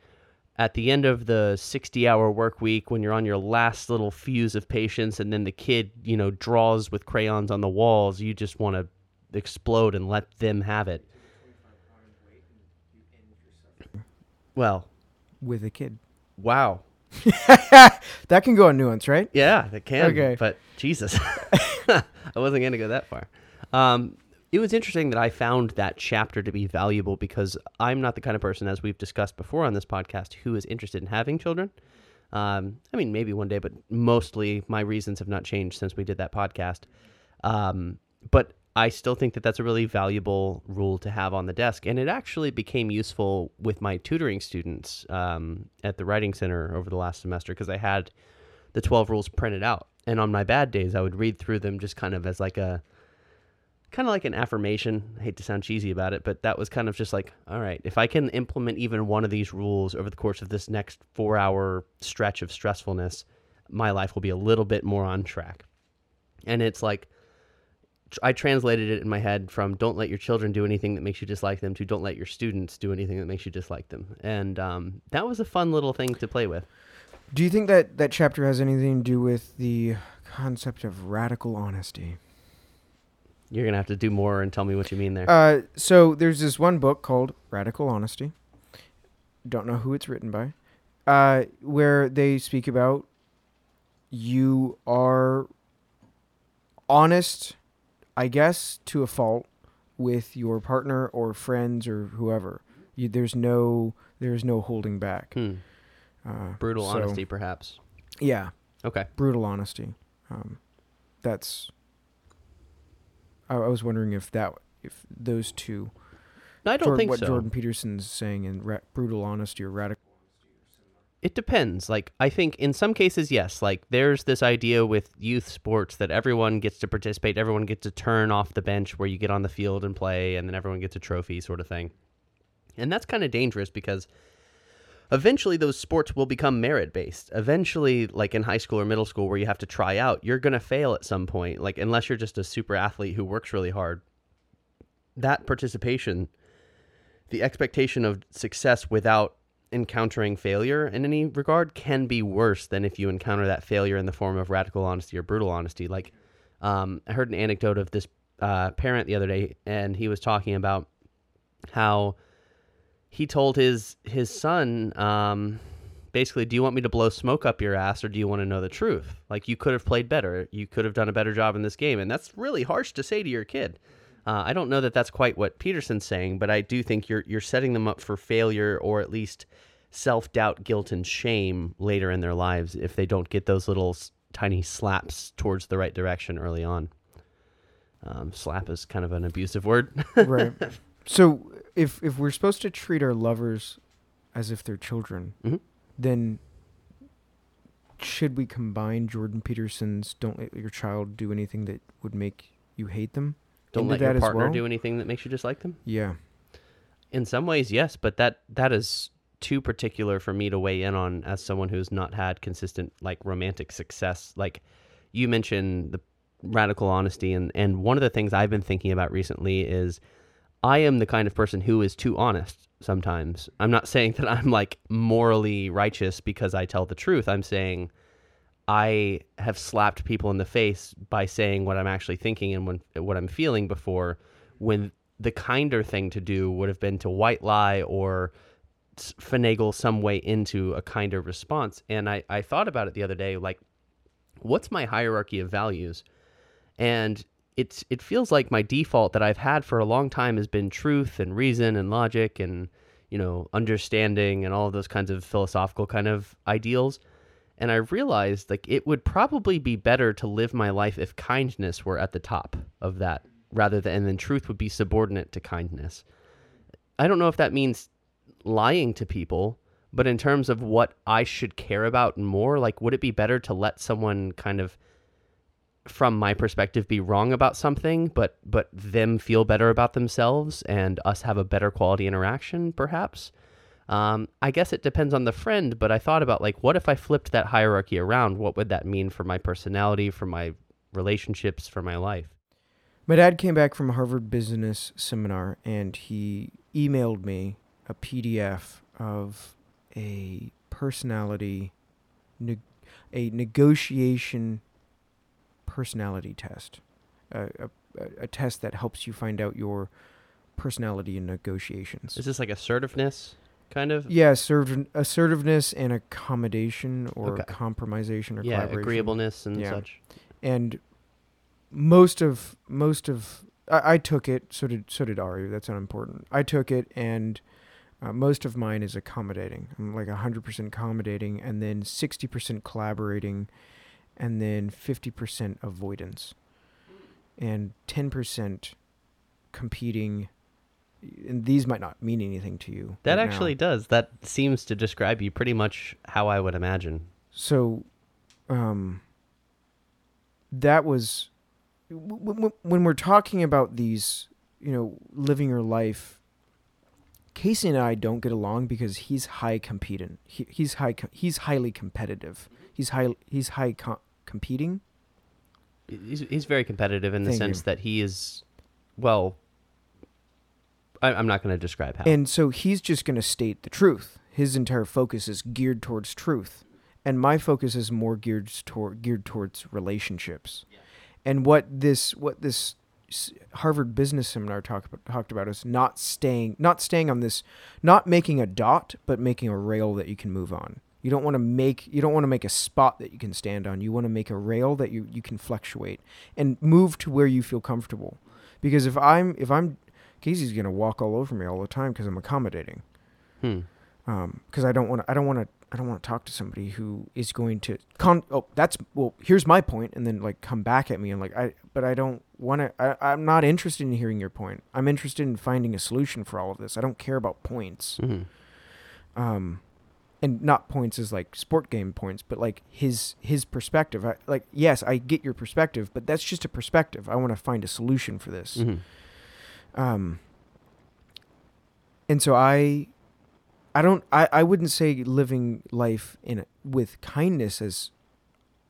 at the end of the 60 hour work week when you're on your last little fuse of patience and then the kid, you know, draws with crayons on the walls, you just want to explode and let them have it. Well, With a kid. wow. that can go on nuance, right? Yeah, that can. Okay. But Jesus, I wasn't going to go that far. Um, it was interesting that I found that chapter to be valuable because I'm not the kind of person, as we've discussed before on this podcast, who is interested in having children. Um, I mean, maybe one day, but mostly my reasons have not changed since we did that podcast. Um, but I still think that that's a really valuable rule to have on the desk. And it actually became useful with my tutoring students um, at the Writing Center over the last semester because I had the 12 rules printed out. And on my bad days, I would read through them just kind of as like a kind of like an affirmation. I hate to sound cheesy about it, but that was kind of just like, all right, if I can implement even one of these rules over the course of this next four hour stretch of stressfulness, my life will be a little bit more on track. And it's like, I translated it in my head from don't let your children do anything that makes you dislike them to don't let your students do anything that makes you dislike them. And um, that was a fun little thing to play with. Do you think that that chapter has anything to do with the concept of radical honesty? You're going to have to do more and tell me what you mean there. Uh, so there's this one book called Radical Honesty. Don't know who it's written by. Uh, where they speak about you are honest, I guess, to a fault with your partner or friends or whoever. You, there's no there's no holding back. Hmm. Uh, Brutal so- honesty, perhaps. Yeah, Okay. brutal honesty. Um, that's. I, I was wondering if that if those two I don't Jordan, think what so. Jordan Peterson's saying in ra- brutal honesty or radical. It depends. Like I think in some cases, yes. Like there's this idea with youth sports that everyone gets to participate, everyone gets to turn off the bench where you get on the field and play, and then everyone gets a trophy, sort of thing. And that's kind of dangerous because eventually those sports will become merit based. Eventually, like in high school or middle school, where you have to try out, you're gonna fail at some point. Like unless you're just a super athlete who works really hard, that participation, the expectation of success without encountering failure in any regard can be worse than if you encounter that failure in the form of radical honesty or brutal honesty. Like, um, I heard an anecdote of this uh, parent the other day, and he was talking about how he told his his son um, basically, do you want me to blow smoke up your ass or do you want to know the truth? Like, you could have played better. You could have done a better job in this game. And that's really harsh to say to your kid. Uh, I don't know that that's quite what Peterson's saying, but I do think you're you're setting them up for failure or at least self doubt, guilt, and shame later in their lives if they don't get those little tiny slaps towards the right direction early on. Um, slap is kind of an abusive word. right. So if if we're supposed to treat our lovers as if they're children, Mhm. then should we combine Jordan Peterson's "Don't let your child do anything that would make you hate them"? Don't let your partner well? do anything that makes you dislike them. Yeah. In some ways, yes, but that that is too particular for me to weigh in on as someone who's not had consistent like romantic success. Like you mentioned the radical honesty and and one of the things I've been thinking about recently is I am the kind of person who is too honest sometimes. I'm not saying that I'm like morally righteous because I tell the truth. I'm saying I have slapped people in the face by saying what I'm actually thinking and when, what I'm feeling before when the kinder thing to do would have been to white lie or finagle some way into a kinder response. And I, I thought about it the other day like, what's my hierarchy of values? And it's it feels like my default that I've had for a long time has been truth and reason and logic and you know understanding and all those kinds of philosophical kind of ideals. And I realized like it would probably be better to live my life if kindness were at the top of that rather than and then truth would be subordinate to kindness. I don't know if that means lying to people, but in terms of what I should care about more, like would it be better to let someone kind of from my perspective be wrong about something but but them feel better about themselves and us have a better quality interaction perhaps um, i guess it depends on the friend but i thought about like what if i flipped that hierarchy around? What would that mean for my personality for my relationships for my life? My dad came back from a Harvard Business Seminar and he emailed me a PDF of a personality, neg- a negotiation personality test, a, a, a test that helps you find out your personality in negotiations. is this like assertiveness kind of Yeah, assertive, assertiveness and accommodation or Okay. compromisation or yeah agreeableness and Yeah. such and most of most of I, I took it. So did so did Ari. That's not important. I took it, and uh, most of mine is accommodating. I'm like hundred percent accommodating, and then sixty percent collaborating, and then fifty percent avoidance, and ten percent competing. And these might not mean anything to you. that right now. actually does that seems to describe you pretty much how i would imagine so um that was w- w- when we're talking about these you know living your life casey and i don't get along because he's high competent he, he's high he's highly competitive he's high he's high co- competing he's, he's very competitive in the Thank you. sense that he is well I, i'm not going to describe how And so he's just going to state the truth. His entire focus is geared towards truth, and my focus is more geared toward geared towards relationships. And what this what this Harvard Business Seminar talked about, talked about is not staying not staying on this, not making a dot, but making a rail that you can move on. You don't want to make you don't want to make a spot that you can stand on. You want to make a rail that you, you can fluctuate and move to where you feel comfortable. Because if I'm if I'm Casey's gonna walk all over me all the time because I'm accommodating. hmm. Because I don't want to. I don't want to. I don't want to talk to somebody who is going to con. Oh, that's well. Here's my point, and then like come back at me and like I. But I don't want to. I'm not interested in hearing your point. I'm interested in finding a solution for all of this. I don't care about points. Mhm. Um, and not points as like sport game points, but like his his perspective. I, like yes, I get your perspective, but that's just a perspective. I want to find a solution for this. Mhm. Um, and so I, I don't, I, I wouldn't say living life in with kindness as,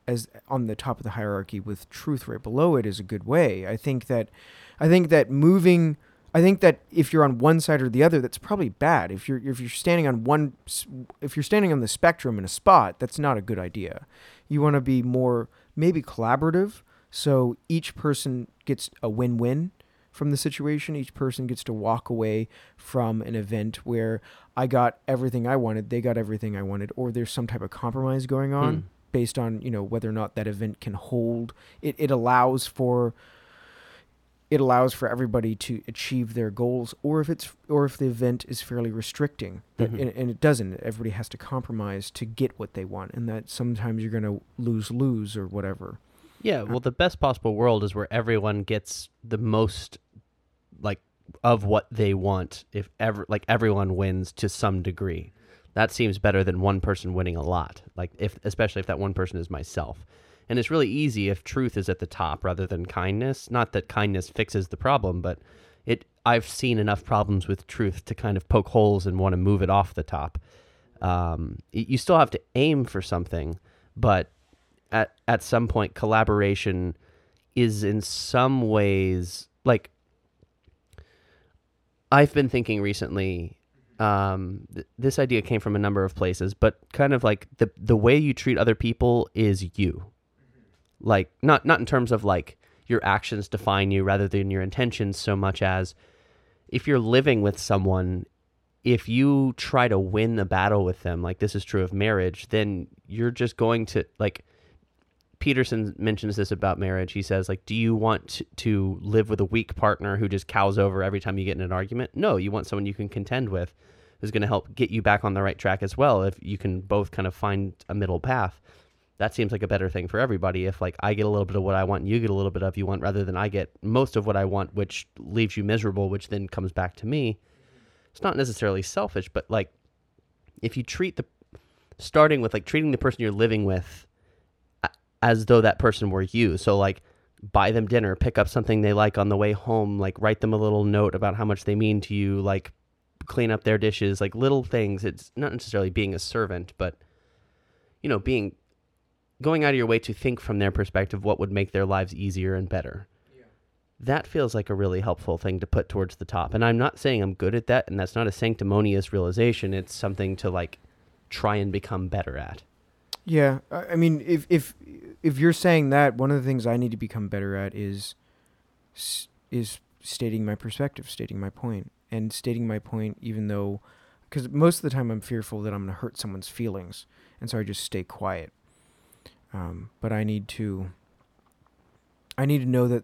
as on the top of the hierarchy with truth right below it is a good way. I think that, I think that moving, I think that if you're on one side or the other, that's probably bad. If you're, if you're standing on one, if you're standing on the spectrum in a spot, that's not a good idea. You want to be more maybe collaborative. So each person gets a win-win from the situation. Each person gets to walk away from an event where I got everything I wanted, they got everything I wanted, or there's some type of compromise going on Hmm. based on you know whether or not that event can hold. It it allows for it allows for everybody to achieve their goals, or if it's or if the event is fairly restricting, Mhm. and, and it doesn't. Everybody has to compromise to get what they want, and that sometimes you're going to lose lose or whatever. Yeah, well, the best possible world is where everyone gets the most, like, of what they want. If ever, like, everyone wins to some degree. That seems better than one person winning a lot. Like, if especially if that one person is myself. And it's really easy if truth is at the top rather than kindness. Not that kindness fixes the problem, but it. I've seen enough problems with truth to kind of poke holes and want to move it off the top. Um, you still have to aim for something, but at at some point collaboration is in some ways like I've been thinking recently um th- this idea came from a number of places but kind of like the the way you treat other people is you. Like not not in terms of like your actions define you rather than your intentions so much as if you're living with someone if you try to win the battle with them like this is true of marriage then you're just going to like Peterson mentions this about marriage. He says, like, do you want to, live with a weak partner who just cows over every time you get in an argument? No, you want someone you can contend with who's going to help get you back on the right track as well. If you can both kind of find a middle path, that seems like a better thing for everybody. If like I get a little bit of what I want, and you get a little bit of you want, rather than I get most of what I want, which leaves you miserable, which then comes back to me. It's not necessarily selfish, but like if you treat the starting with like treating the person you're living with as though that person were you. So like buy them dinner, pick up something they like on the way home, like write them a little note about how much they mean to you, like clean up their dishes, like little things. It's not necessarily being a servant, but you know, being going out of your way to think from their perspective what would make their lives easier and better. That feels like a really helpful thing to put towards the top. And I'm not saying I'm good at that and that's not a sanctimonious realization. It's something to like try and become better at. Yeah, I mean, if if if you're saying that, one of the things I need to become better at is is stating my perspective, stating my point, and stating my point, even though, because most of the time I'm fearful that I'm going to hurt someone's feelings, and so I just stay quiet. Um, but I need to. I need to know that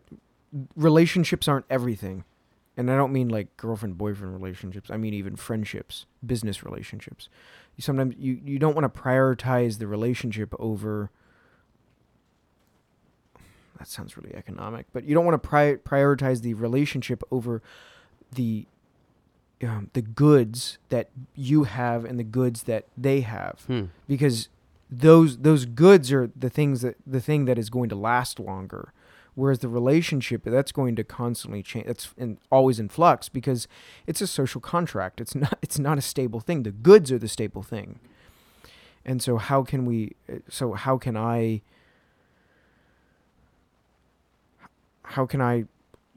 relationships aren't everything, and I don't mean like girlfriend boyfriend relationships. I mean even friendships, business relationships you sometimes you, you don't want to prioritize the relationship over that sounds really economic but you don't want to pri- prioritize the relationship over the um, the goods that you have and the goods that they have Hmm. because those those goods are the things that the thing that is going to last longer whereas the relationship that's going to constantly change that's in, always in flux because it's a social contract. It's not it's not a stable thing. The goods are the stable thing. And so how can we uh, so how can i how can i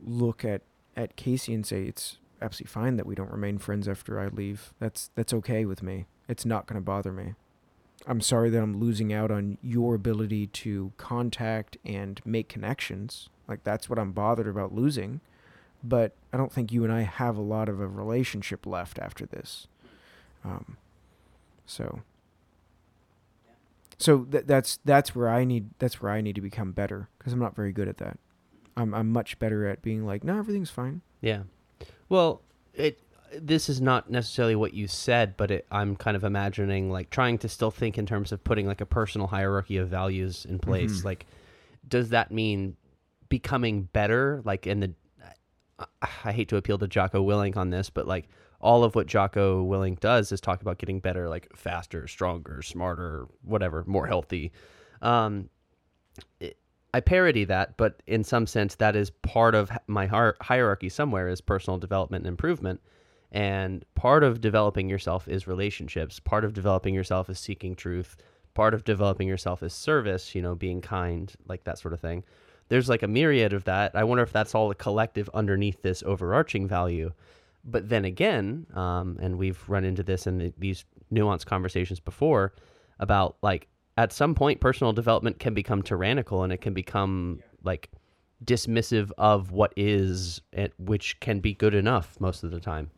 look at at casey and say it's absolutely fine that we don't remain friends after i leave. That's that's okay with me. It's not going to bother me I'm sorry that I'm losing out on your ability to contact and make connections. Like that's what I'm bothered about losing. But I don't think you and I have a lot of a relationship left after this. Um, so, so th- that's that's where I need that's where I need to become better because I'm not very good at that. I'm I'm much better at being like, no, everything's fine. Yeah. Well, it this is not necessarily what you said, but it, I'm kind of imagining like trying to still think in terms of putting like a personal hierarchy of values in place. Mhm. Like, does that mean becoming better? Like, in the I, I hate to appeal to Jocko Willink on this, but like all of what Jocko Willink does is talk about getting better, like faster, stronger, smarter, whatever, more healthy. Um, it, I parody that, but in some sense, that is part of my hierarchy somewhere is personal development and improvement. And part of developing yourself is relationships. Part of developing yourself is seeking truth. Part of developing yourself is service, you know, being kind, like that sort of thing. There's like a myriad of that. I wonder if that's all a collective underneath this overarching value. But then again, um, and we've run into this in the, these nuanced conversations before about like at some point personal development can become tyrannical and it can become like dismissive of what is, which can be good enough most of the time.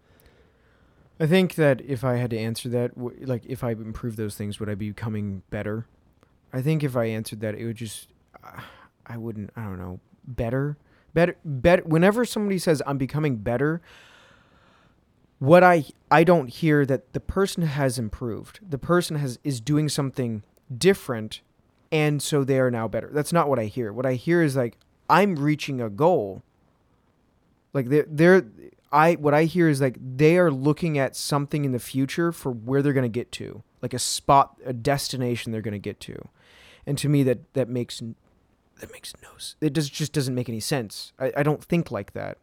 I think that if I had to answer that, like if I improved those things, would I be becoming better? I think if I answered that, it would just, uh, I wouldn't. I don't know. Better, better, better. Whenever somebody says I'm becoming better, what I I don't hear that the person has improved. The person has is doing something different, and so they are now better. That's not what I hear. What I hear is like I'm reaching a goal. Like they're they're I what I hear is like they are looking at something in the future for where they're going to get to, like a spot, a destination they're going to get to, and to me that that makes that makes no it does just doesn't make any sense. I, I don't think like that.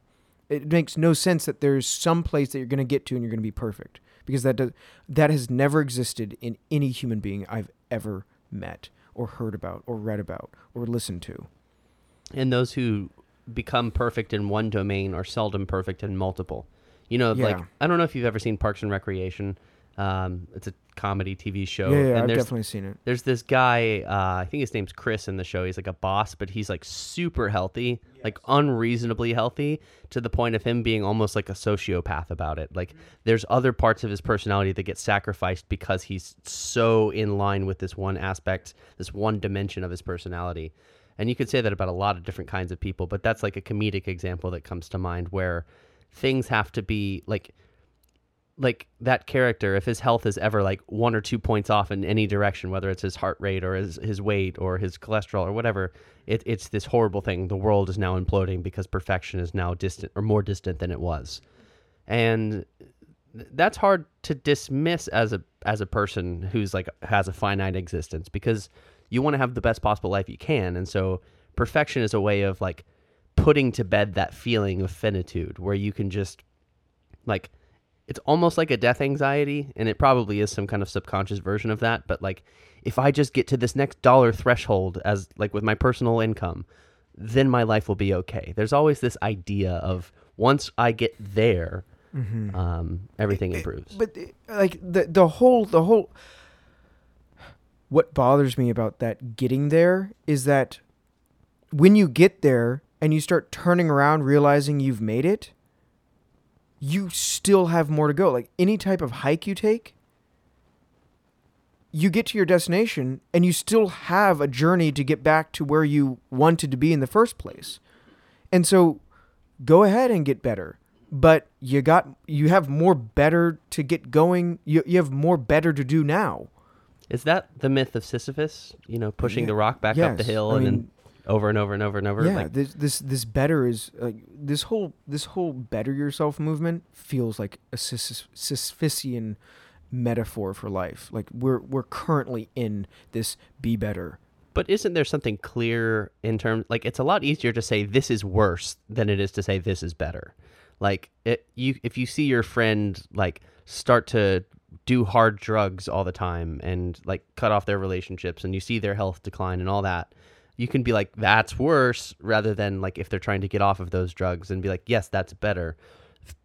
It makes no sense that there's some place that you're going to get to and you're going to be perfect because that does that has never existed in any human being I've ever met or heard about or read about or listened to. And those who become perfect in one domain are seldom perfect in multiple. You know, like I don't know if you've ever seen Parks and Recreation. Um, it's a comedy TV show. yeah, yeah, and I've there's definitely seen it. there's this guy uh, i think his name's chris in the show he's like a boss but he's like super healthy like unreasonably healthy to the point of him being almost like a sociopath about it like there's other parts of his personality that get sacrificed because he's so in line with this one aspect this one dimension of his personality and you could say that about a lot of different kinds of people but that's like a comedic example that comes to mind where things have to be like like that character, if his health is ever like one or two points off in any direction, whether it's his heart rate or his, his weight or his cholesterol or whatever, it, it's this horrible thing. The world is now imploding because perfection is now distant or more distant than it was. And that's hard to dismiss as a as a person who's like has a finite existence because you want to have the best possible life you can. And so perfection is a way of like putting to bed that feeling of finitude where you can just like it's almost like a death anxiety and it probably is some kind of subconscious version of that but like if i just get to this next dollar threshold as like with my personal income then my life will be okay there's always this idea of once i get there um, everything improves But uh, like the the whole the whole what bothers me about that getting there is that when you get there and you start turning around realizing you've made it, you still have more to go. Like any type of hike you take, you get to your destination and you still have a journey to get back to where you wanted to be in the first place. And so go ahead and get better. But you got you have more better to get going. You you have more better to do now. Is that the myth of sisyphus you know pushing Yeah. the rock back up the hill I and mean, then over and over and over and over yeah, like this this this better is like this whole this whole better yourself movement feels like a Sis- Sisyphean metaphor for life. Like we're we're currently in this be better. But isn't there something clear in terms like it's a lot easier to say this is worse than it is to say this is better. Like it you if you see your friend like start to do hard drugs all the time and like cut off their relationships and you see their health decline and all that, you can be like that's worse rather than like if they're trying to get off of those drugs and be like yes, that's better.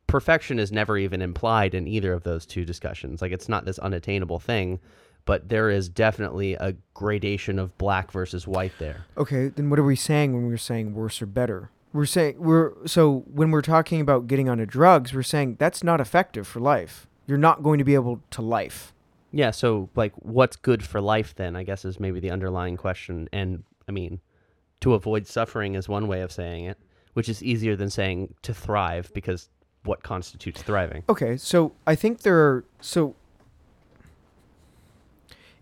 Perfection is never even implied in either of those two discussions. Like it's not this unattainable thing but there is definitely a gradation of black versus white there. Okay, then what are we saying when we're saying worse or better? We're saying we're so when we're talking about getting onto drugs, we're saying that's not effective for life. You're not going to be able to life. Yeah, so like what's good for life then, I guess is maybe the underlying question. And I mean, to avoid suffering is one way of saying it, which is easier than saying to thrive because what constitutes thriving? Okay, so I think there are so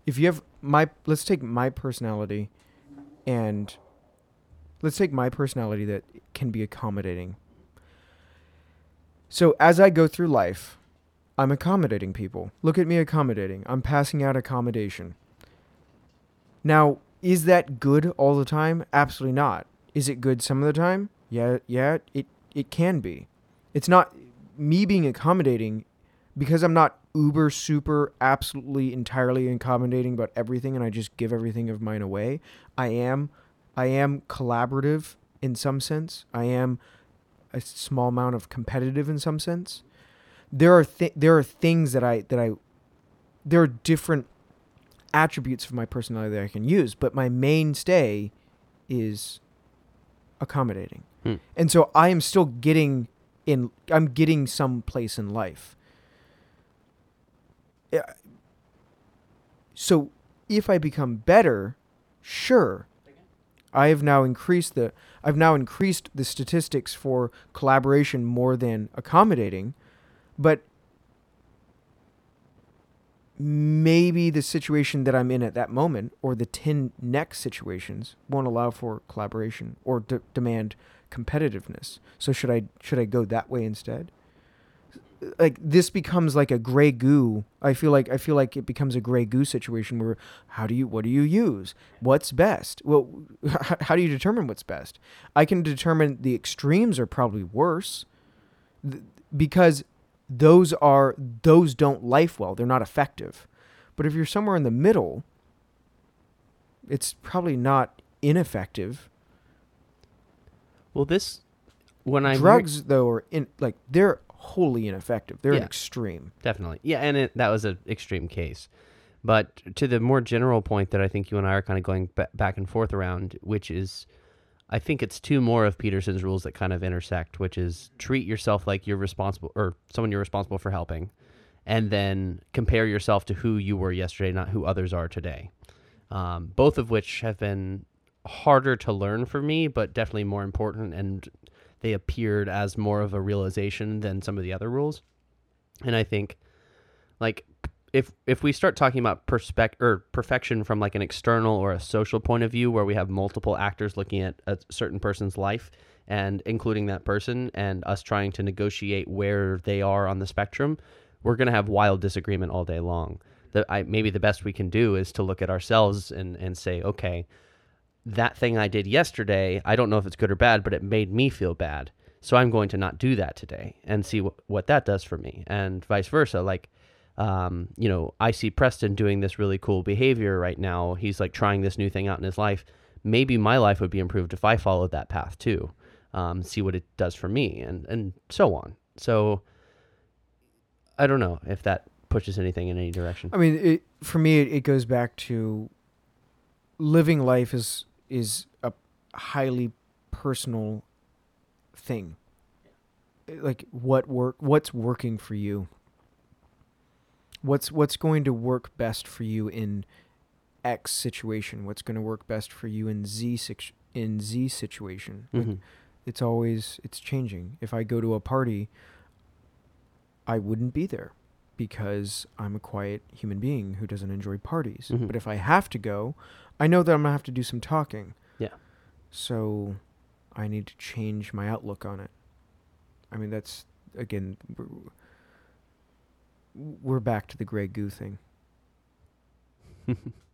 if you have my let's take my personality and let's take my personality that can be accommodating. So as I go through life, I'm accommodating people. Look at me accommodating. I'm passing out accommodation. Now, is that good all the time? Absolutely not. Is it good some of the time? Yeah, yeah, it it can be. It's not me being accommodating because I'm not uber super absolutely entirely accommodating about everything and I just give everything of mine away. I am I am collaborative in some sense. I am a small amount of competitive in some sense. There are th- there are things that I that I there are different attributes of my personality that I can use, but my mainstay is accommodating. Hmm. And so I am still getting in I'm getting some place in life. So if I become better, sure. I have now increased the I've now increased the statistics for collaboration more than accommodating, but maybe the situation that I'm in at that moment or the 10 next situations won't allow for collaboration or de- demand competitiveness. So should I should I go that way instead? Like this becomes like a gray goo. I feel like I feel like it becomes a gray goo situation where how do you what do you use? What's best? Well, how do you determine what's best? I can determine the extremes are probably worse because those are those don't life well. They're not effective. But if you're somewhere in the middle, it's probably not ineffective. Well, this when I Drugs though are in like they're wholly ineffective. They're an extreme. Definitely. Yeah, and it, that was an extreme case. But to the more general point that I think you and I are kind of going ba- back and forth around, which is, I think it's two more of Peterson's rules that kind of intersect, which is treat yourself like you're responsible or someone you're responsible for helping, and then compare yourself to who you were yesterday, not who others are today. Um, both of which have been harder to learn for me, but definitely more important, and they appeared as more of a realization than some of the other rules. And I think, like, if if we start talking about perspec or perfection from like an external or a social point of view, where we have multiple actors looking at a certain person's life and including that person, and us trying to negotiate where they are on the spectrum, we're gonna have wild disagreement all day long. The, I, maybe the best we can do is to look at ourselves and, and say, okay, that thing I did yesterday, I don't know if it's good or bad, but it made me feel bad. So I'm going to not do that today and see wh- what that does for me, and vice versa. Like, um, you know, I see Preston doing this really cool behavior right now. He's like trying this new thing out in his life. Maybe my life would be improved if I followed that path too. Um, see what it does for me, and and so on. So I don't know if that pushes anything in any direction. I mean, it, for me, it, it goes back to living life is is a highly personal thing. Like what work, what's working for you. What's what's going to work best for you in X situation? What's going to work best for you in Z situ- in Z situation? Like, Mhm. it's always it's changing. If I go to a party, I wouldn't be there because I'm a quiet human being who doesn't enjoy parties. Mhm. But if I have to go, I know that I'm gonna have to do some talking. Yeah. So I need to change my outlook on it. I mean, that's again, we're- back to the gray goo thing.